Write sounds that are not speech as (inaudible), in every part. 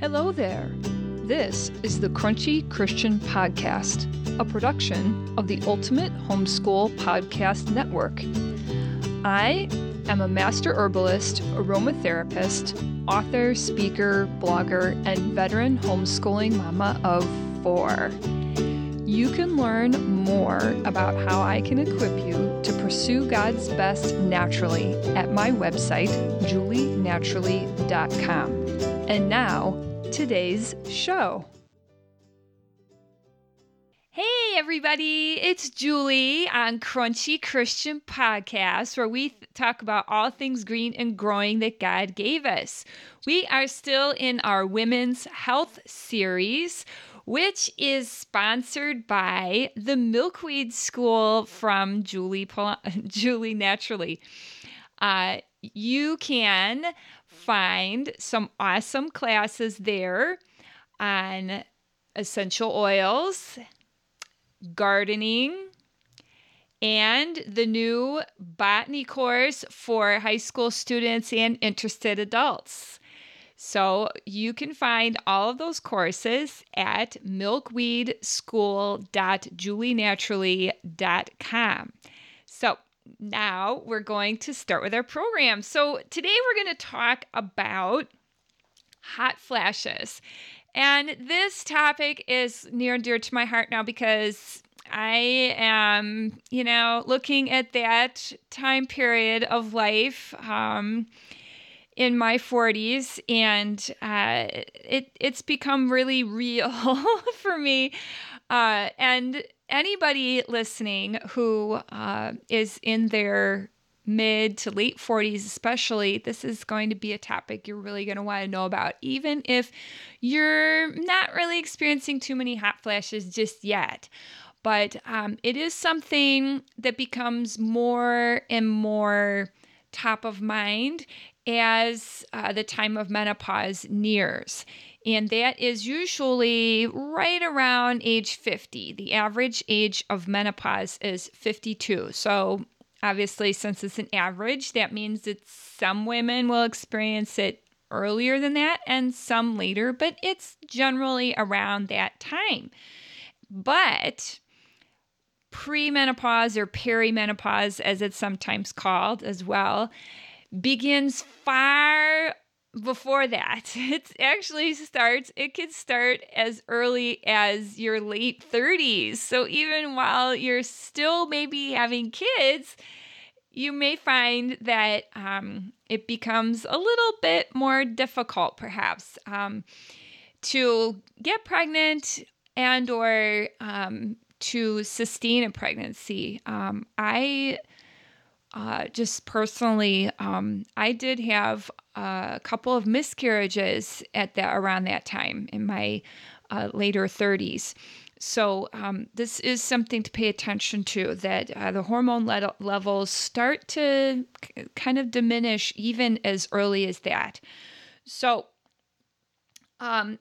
Hello there. This is the Crunchy Christian Podcast, a production of the Ultimate Homeschool Podcast Network. I am a master herbalist, aromatherapist, author, speaker, blogger, and veteran homeschooling mama of four. You can learn more about how I can equip you to pursue God's best naturally at my website, julienaturally.com. And now, today's show. Hey, everybody, it's Julie on Crunchy Christian Podcast, where we th- talk about all things green and growing that God gave us. We are still in our Women's Health series which is sponsored by the Milkweed School from Julie (laughs) Julie Naturally. Uh, you can find some awesome classes there on essential oils, gardening, and the new botany course for high school students and interested adults. So you can find all of those courses at milkweedschool.julienaturally.com. So now we're going to start with our program. So today we're going to talk about hot flashes. And this topic is near and dear to my heart now because I am, you know, looking at that time period of life. Um, in my 40s, and uh, it it's become really real (laughs) for me. Uh, and anybody listening who uh, is in their mid to late 40s, especially, this is going to be a topic you're really going to want to know about, even if you're not really experiencing too many hot flashes just yet. But um, it is something that becomes more and more top of mind as uh, the time of menopause nears. And that is usually right around age 50. The average age of menopause is 52. So, obviously, since it's an average, that means that some women will experience it earlier than that and some later, but it's generally around that time. But premenopause or perimenopause, as it's sometimes called as well, begins far before that. (laughs) It actually starts, it could start as early as your late 30s. So even while you're still maybe having kids, you may find that um, it becomes a little bit more difficult, perhaps, um, to get pregnant and or um, to sustain a pregnancy. Um, I uh, just personally, um, I did have a couple of miscarriages at that around that time in my uh, later 30s. So um, this is something to pay attention to. That uh, the hormone le- levels start to kind of diminish even as early as that. So um,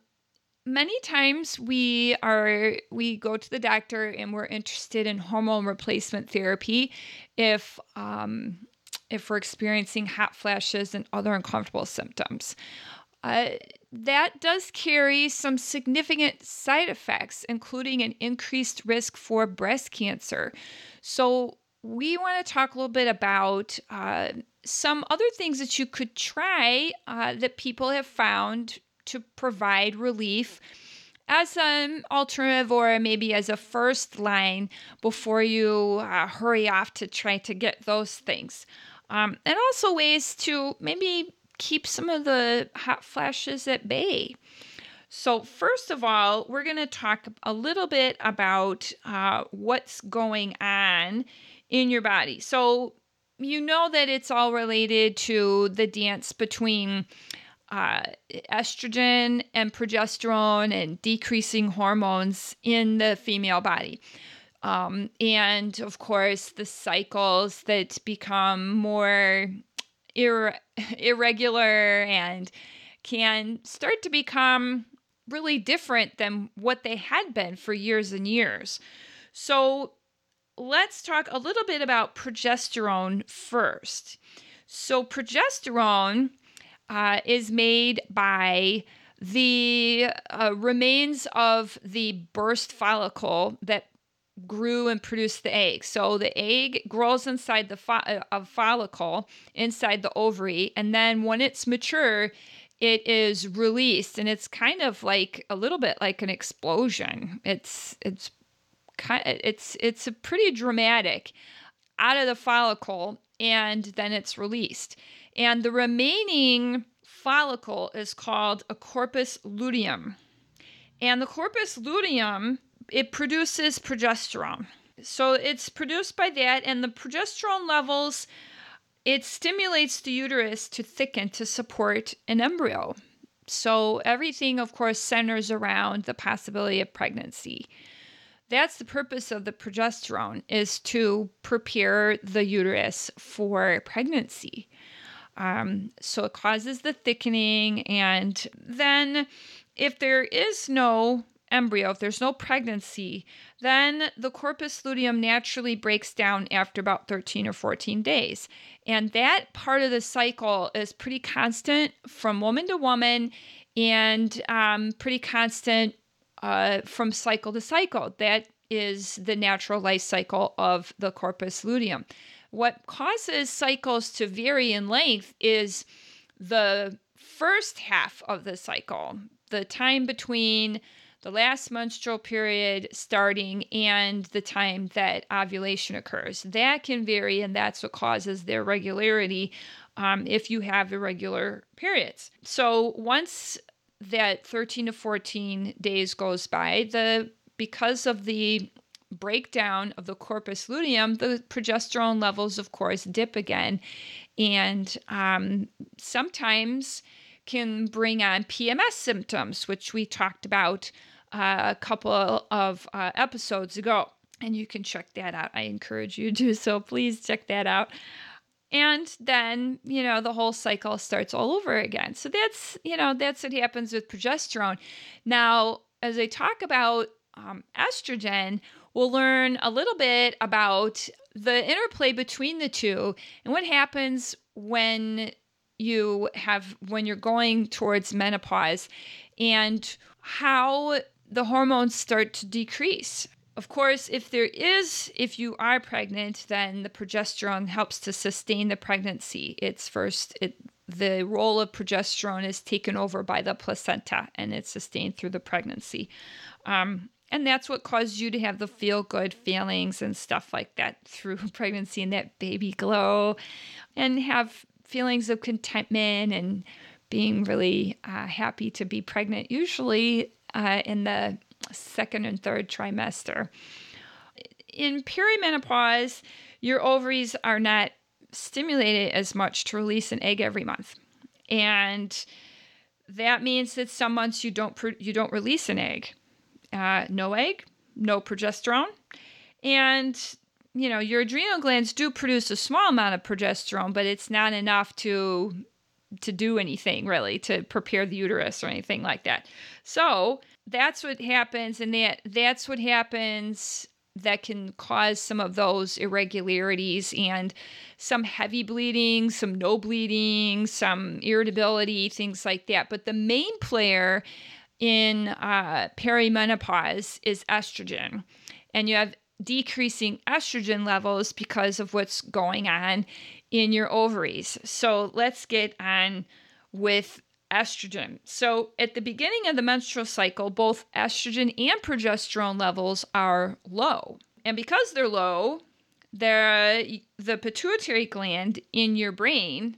many times we are we go to the doctor and we're interested in hormone replacement therapy if um, if we're experiencing hot flashes and other uncomfortable symptoms. Uh, that does carry some significant side effects, including an increased risk for breast cancer. So, we want to talk a little bit about uh, some other things that you could try uh, that people have found to provide relief as an alternative or maybe as a first line before you uh, hurry off to try to get those things. Um, and also ways to maybe keep some of the hot flashes at bay. So, first of all, we're going to talk a little bit about uh, what's going on in your body. So, you know that it's all related to the dance between uh, estrogen and progesterone and decreasing hormones in the female body. Um, and of course, the cycles that become more ir- (laughs) irregular and can start to become really different than what they had been for years and years. So, let's talk a little bit about progesterone first. So, progesterone uh, is made by the uh, remains of the burst follicle that grew and produced the egg. So the egg grows inside the fo- uh, follicle inside the ovary, and then when it's mature, it is released, and it's kind of like a little bit like an explosion. It's it's kind it's it's a pretty dramatic out of the follicle, and then it's released, and the remaining follicle is called a corpus luteum. And the corpus luteum, it produces progesterone. So it's produced by that, and the progesterone levels, it stimulates the uterus to thicken to support an embryo. So everything, of course, centers around the possibility of pregnancy. That's the purpose of the progesterone is to prepare the uterus for pregnancy. Um, so it causes the thickening. And then, if there is no embryo, if there's no pregnancy, then the corpus luteum naturally breaks down after about 13 or 14 days. And that part of the cycle is pretty constant from woman to woman and um, pretty constant uh, from cycle to cycle. That is the natural life cycle of the corpus luteum. What causes cycles to vary in length is the first half of the cycle, the time between the last menstrual period starting and the time that ovulation occurs. That can vary, and that's what causes the irregularity um, if you have irregular periods. So once that 13 to 14 days goes by, the because of the breakdown of the corpus luteum, the progesterone levels, of course, dip again. And um, sometimes can bring on PMS symptoms, which we talked about uh, a couple of uh, episodes ago. And you can check that out. I encourage you to so. Please check that out. And then, you know, the whole cycle starts all over again. So that's, you know, that's what happens with progesterone. Now, as I talk about um, estrogen, we'll learn a little bit about the interplay between the two and what happens when you have when you're going towards menopause and how the hormones start to decrease. Of course, if there is, if you are pregnant, then the progesterone helps to sustain the pregnancy. It's first, it, the role of progesterone is taken over by the placenta and it's sustained through the pregnancy. Um, and that's what caused you to have the feel good feelings and stuff like that through (laughs) pregnancy and that baby glow and have feelings of contentment and being really uh, happy to be pregnant, usually uh, in the second and third trimester. In perimenopause, your ovaries are not stimulated as much to release an egg every month. And that means that some months you don't you don't release an egg uh, no egg, no progesterone. And, you know, your adrenal glands do produce a small amount of progesterone, but it's not enough to to do anything really to prepare the uterus or anything like that. So that's what happens, and that that's what happens that can cause some of those irregularities and some heavy bleeding, some no bleeding, some irritability, things like that. But the main player in uh, perimenopause is estrogen. And you have decreasing estrogen levels because of what's going on in your ovaries. So let's get on with estrogen. So at the beginning of the menstrual cycle, both estrogen and progesterone levels are low. And because they're low, the pituitary gland in your brain,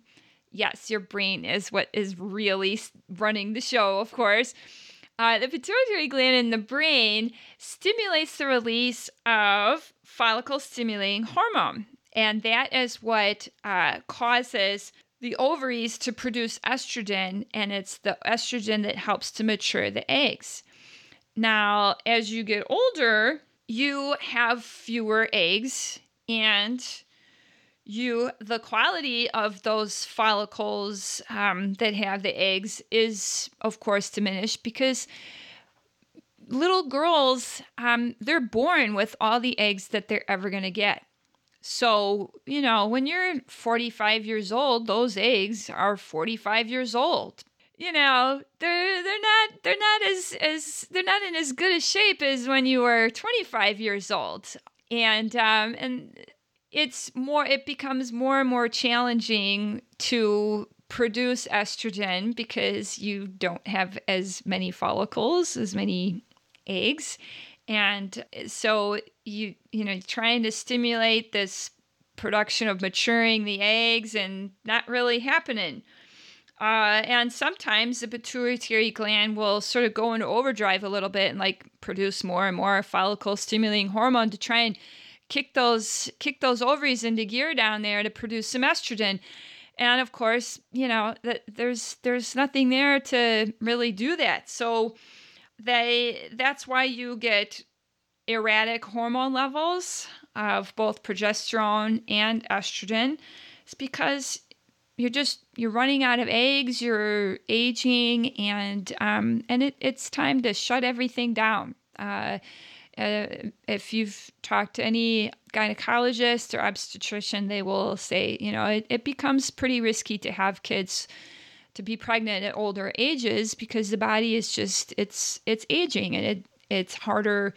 yes, your brain is what is really running the show, of course uh, the pituitary gland in the brain stimulates the release of follicle stimulating hormone. And that is what uh, causes the ovaries to produce estrogen, and it's the estrogen that helps to mature the eggs. Now, as you get older, you have fewer eggs, and you the quality of those follicles um, that have the eggs is of course diminished because little girls um, they're born with all the eggs that they're ever going to get so you know when you're 45 years old those eggs are 45 years old. You know they're they're not they're not as as they're not in as good a shape as when you were 25 years old. And um and it's more it becomes more and more challenging to produce estrogen because you don't have as many follicles as many eggs. And so you you know trying to stimulate this production of maturing the eggs and not really happening uh, and sometimes the pituitary gland will sort of go into overdrive a little bit and like produce more and more follicle stimulating hormone to try and kick those kick those ovaries into gear down there to produce some estrogen. And of course, you know that there's there's nothing there to really do that. So they that's why you get erratic hormone levels of both progesterone and estrogen. It's because you're just you're running out of eggs you're aging and um, and it, it's time to shut everything down uh, uh, if you've talked to any gynecologist or obstetrician they will say you know it, it becomes pretty risky to have kids to be pregnant at older ages because the body is just it's it's aging and it it's harder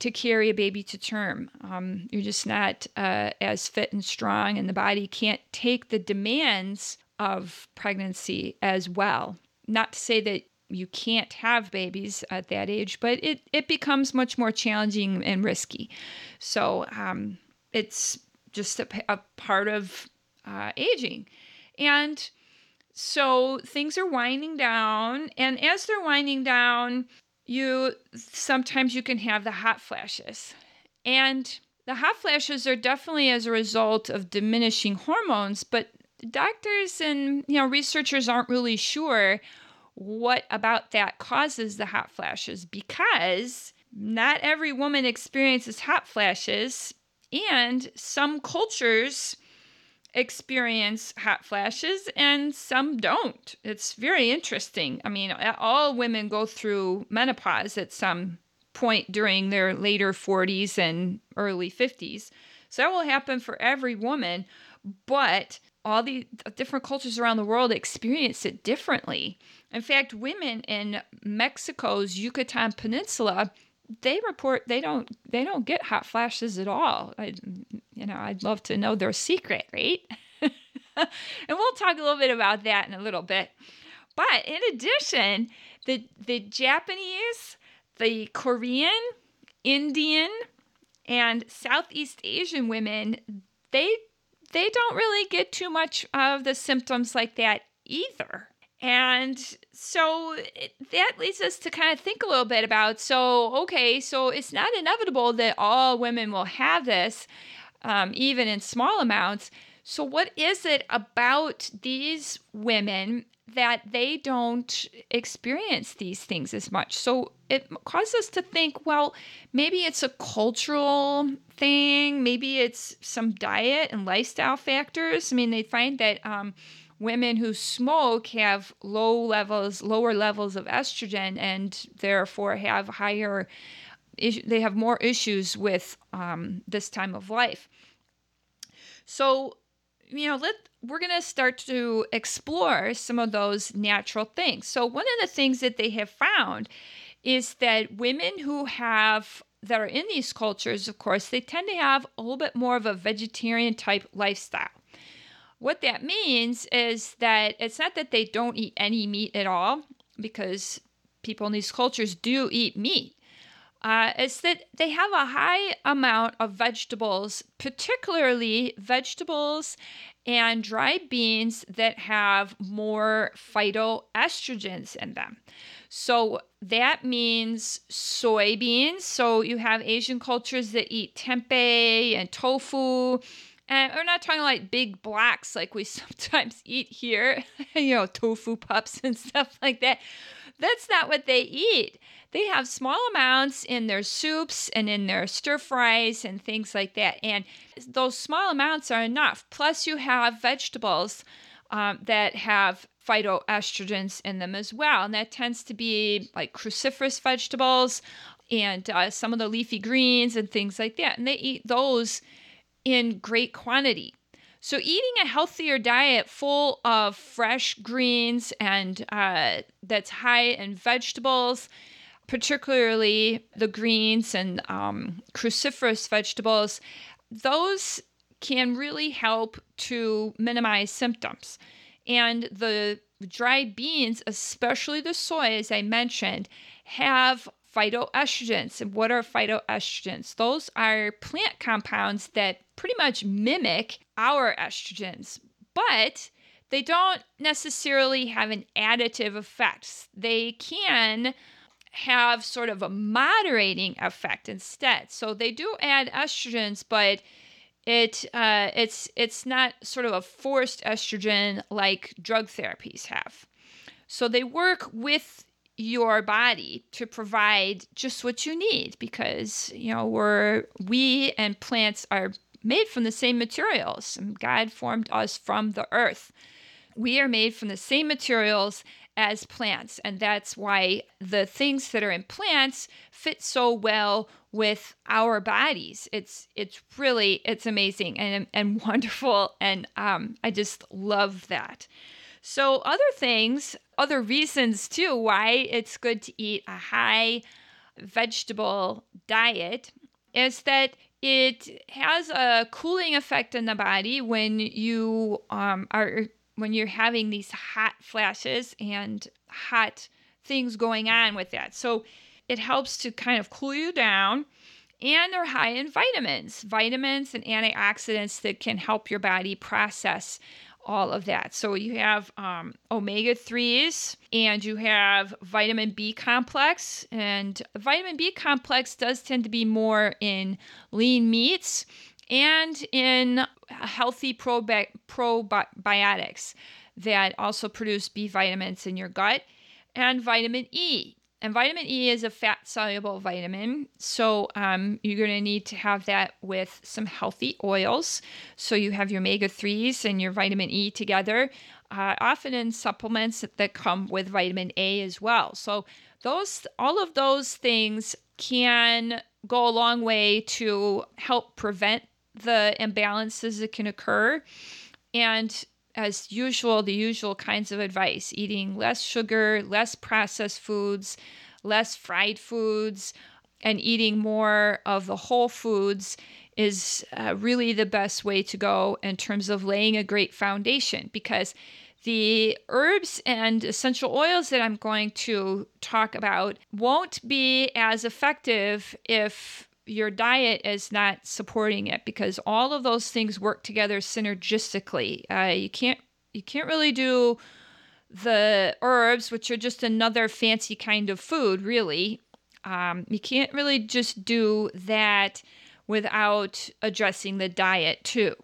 to carry a baby to term. Um, you're just not uh, as fit and strong, and the body can't take the demands of pregnancy as well. Not to say that you can't have babies at that age, but it, it becomes much more challenging and risky. So um, it's just a, a part of uh, aging. And so things are winding down. And as they're winding down, you sometimes you can have the hot flashes. And the hot flashes are definitely as a result of diminishing hormones, but doctors and you know researchers aren't really sure what about that causes the hot flashes because not every woman experiences hot flashes and some cultures experience hot flashes and some don't. It's very interesting. I mean, all women go through menopause at some point during their later 40s and early 50s. So that will happen for every woman, but all the different cultures around the world experience it differently. In fact, women in Mexico's Yucatan Peninsula they report they don't they don't get hot flashes at all. I, you know, I'd love to know their secret, right? (laughs) and we'll talk a little bit about that in a little bit. But in addition, the the Japanese, the Korean, Indian, and Southeast Asian women, they they don't really get too much of the symptoms like that either. And so that leads us to kind of think a little bit about so, okay, so it's not inevitable that all women will have this, um, even in small amounts. So, what is it about these women that they don't experience these things as much? So, it causes us to think well, maybe it's a cultural thing, maybe it's some diet and lifestyle factors. I mean, they find that. Um, women who smoke have low levels, lower levels of estrogen, and therefore have higher, they have more issues with um, this time of life. So, you know, let we're going to start to explore some of those natural things. So, one of the things that they have found is that women who have that are in these cultures, of course, they tend to have a little bit more of a vegetarian type lifestyle. What that means is that it's not that they don't eat any meat at all, because people in these cultures do eat meat. Uh, it's that they have a high amount of vegetables, particularly vegetables and dried beans that have more phytoestrogens in them. So that means soybeans. So you have Asian cultures that eat tempeh and tofu and we're not talking like big blacks like we (laughs) sometimes eat here, (laughs) you know, tofu pups and (laughs) stuff like that. That's not what they eat. They have small amounts in their soups and in their stir fries and things like that. And those small amounts are enough. Plus, you have vegetables um, that have phytoestrogens in them as well. And that tends to be like cruciferous vegetables and uh, some of the leafy greens and things like that. And they eat those in great quantity. So, eating a healthier diet full of fresh greens and uh, that's high in vegetables, particularly the greens and um, cruciferous vegetables, those can really help to minimize symptoms. And the dried beans, especially the soy, as I mentioned, have phytoestrogens. And what are phytoestrogens? Those are plant compounds that pretty much mimic our estrogens, but they don't necessarily have an additive effect. They can have sort of a moderating effect instead. So they do add estrogens, but it uh, it's it's not sort of a forced estrogen like drug therapies have. So they work with your body to provide just what you need because you know we're we and plants are made from the same materials. God formed us from the earth. We are made from the same materials as plants and that's why the things that are in plants fit so well with our bodies it's it's really it's amazing and and (laughs) wonderful and um i just love that so other things other reasons too why it's good to eat a high vegetable diet is that it has a cooling effect in the body when you um, are when you're having these hot flashes and hot things going on with that. So it helps to kind of cool you down. And they're high in vitamins, vitamins and antioxidants that can help your body process all of that. So you have um, omega 3s and you have vitamin B complex. And vitamin B complex does tend to be more in lean meats and in healthy probi- probiotics that also produce B vitamins in your gut, and vitamin E. And vitamin E is a fat soluble vitamin. So um, you're going to need to have that with some healthy oils. So you have your omega 3s and your vitamin E together, uh, often in supplements that come with vitamin A as well. So those all of those things can go a long way to help prevent the imbalances that can occur. And as usual, the usual kinds of advice eating less sugar, less processed foods, less fried foods, and eating more of the whole foods is uh, really the best way to go in terms of laying a great foundation because the herbs and essential oils that I'm going to talk about won't be as effective if your diet is not supporting it because all of those things work together synergistically. Uh, you can't you can't really do the herbs, which are just another fancy kind of food, really. Um, you can't really just do that without addressing the diet too.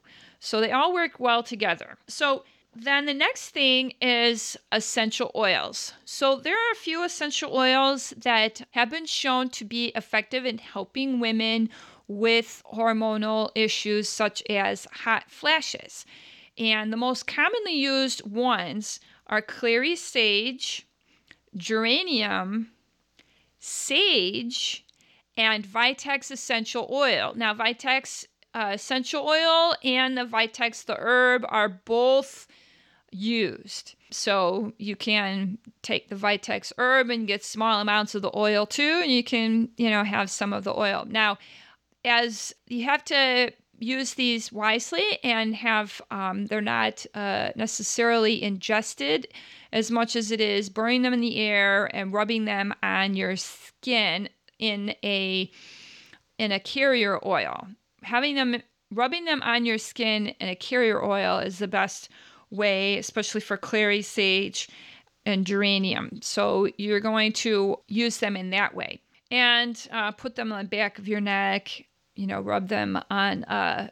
So they all work well together. So then the next thing is essential oils. So there are a few essential oils that have been shown to be effective in helping women with hormonal issues such as hot flashes. And the most commonly used ones are clary sage, geranium, sage, and Vitex essential oil. Now, Vitex uh, essential oil and the Vitex the herb are both used. So you can take the Vitex herb and get small amounts of the oil too, and you can, you know, have some of the oil. Now, as you have to use these wisely and have um, they're not uh, necessarily ingested as much as it is burning them in the air and rubbing them on your skin in a in a carrier oil having them rubbing them on your skin in a carrier oil is the best way, especially for clary sage and geranium. So you're going to use them in that way and uh, put them on the back of your neck, you know, rub them on uh,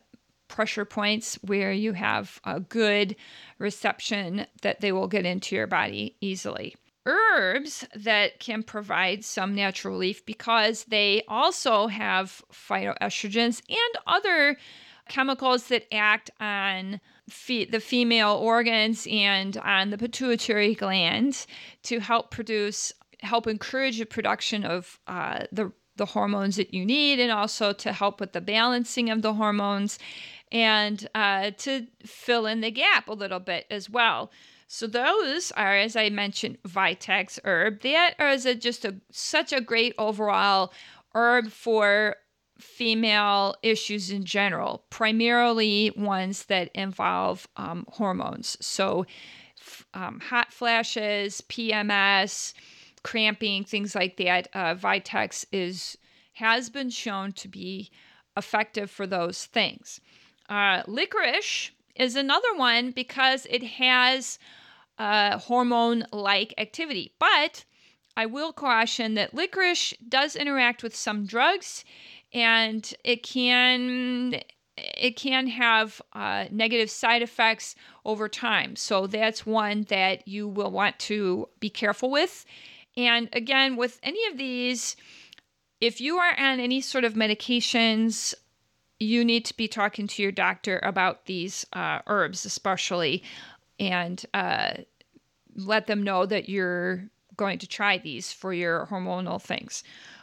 pressure points where you have a good reception that they will get into your body easily. Herbs that can provide some natural relief because they also have phytoestrogens and other chemicals that act on fe- the female organs and on the pituitary gland to help produce, help encourage the production of uh, the the hormones that you need, and also to help with the balancing of the hormones. and uh, to fill in the gap a little bit as well. So those are, as I mentioned, Vitex herb. That is a, just a such a great overall herb for female issues in general, primarily ones that involve um, hormones. So um, hot flashes, PMS, cramping, things like that. Uh, Vitex is has been shown to be effective for those things. Uh, licorice is another one because it has uh, hormone like activity. But I will caution that licorice does interact with some drugs and it can it can have uh, negative side effects over time. So that's one that you will want to be careful with. And again, with any of these, if you are on any sort of medications, you need to be talking to your doctor about these uh, herbs, especially, and uh, let them know that you're going to try these for your hormonal things.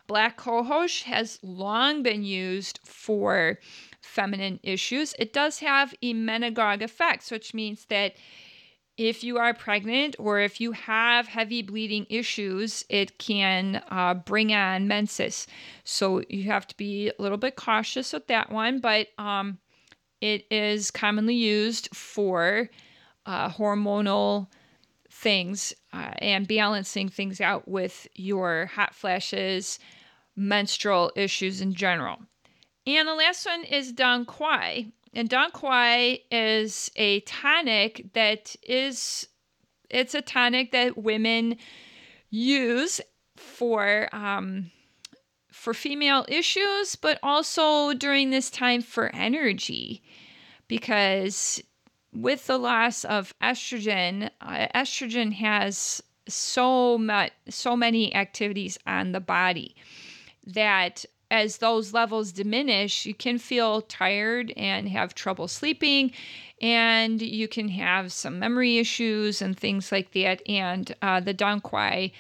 Black cohosh has long been used for feminine issues. It does have a emmenagogue effects, which means that if you are pregnant or if you have heavy bleeding issues, it can uh, bring on menses. So you have to be a little bit cautious with that one, but um, it is commonly used for uh, hormonal things uh, and balancing things out with your hot flashes, menstrual issues in general. And the last one is Dong Quai. And Dong Quai is a tonic that is it's a tonic that women use for um, for female issues, but also during this time for energy, because with the loss of estrogen, uh, estrogen has so much so many activities on the body that as those levels diminish, you can feel tired and have trouble sleeping, and you can have some memory issues and things like that. And uh, the Dong Quai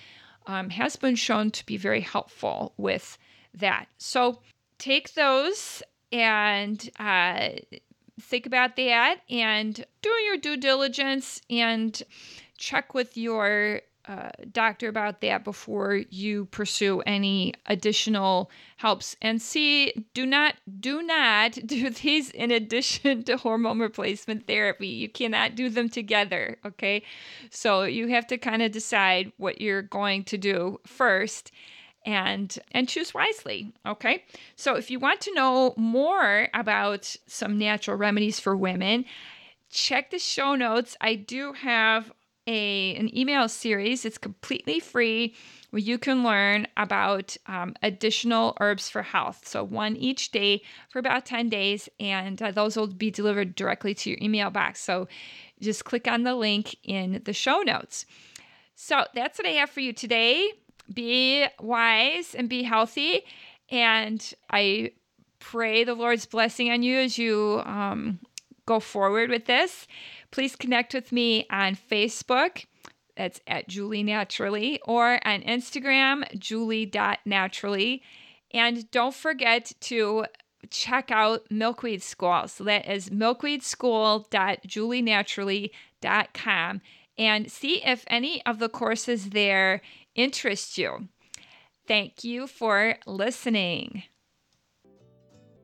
um, has been shown to be very helpful with that. So take those and uh, think about that and do your due diligence and check with your uh, doctor about that before you pursue any additional helps. And see do not do not (laughs) do these in addition to hormone replacement therapy. You cannot do them together okay? So you have to kind of decide what you're going to do first and and choose wisely okay? So if you want to know more about some natural remedies for women check the show notes. I do have a an email series. It's completely free where you can learn about um, additional herbs for health. So one each day for about 10 days, and uh, those will be delivered directly to your email box. So just click on the link in the show notes. So that's what I have for you today. Be wise and be healthy. And I pray the Lord's blessing on you as you um, go forward with this. Please connect with me on Facebook. That's at Julie Naturally or on Instagram, julie.naturally. And don't forget to check out Milkweed School. So that is milkweedschool.julienaturally.com and see if any of the courses there interest you. Thank you for listening.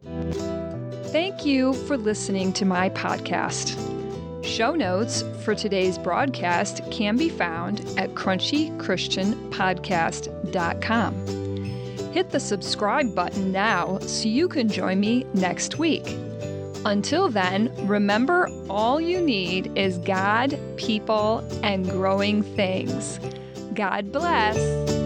Thank you for listening to my podcast. Show notes for today's broadcast can be found at crunchychristianpodcast.com. Hit the subscribe button now so you can join me next week. Until then, remember all you need is God, people, and growing things. God bless.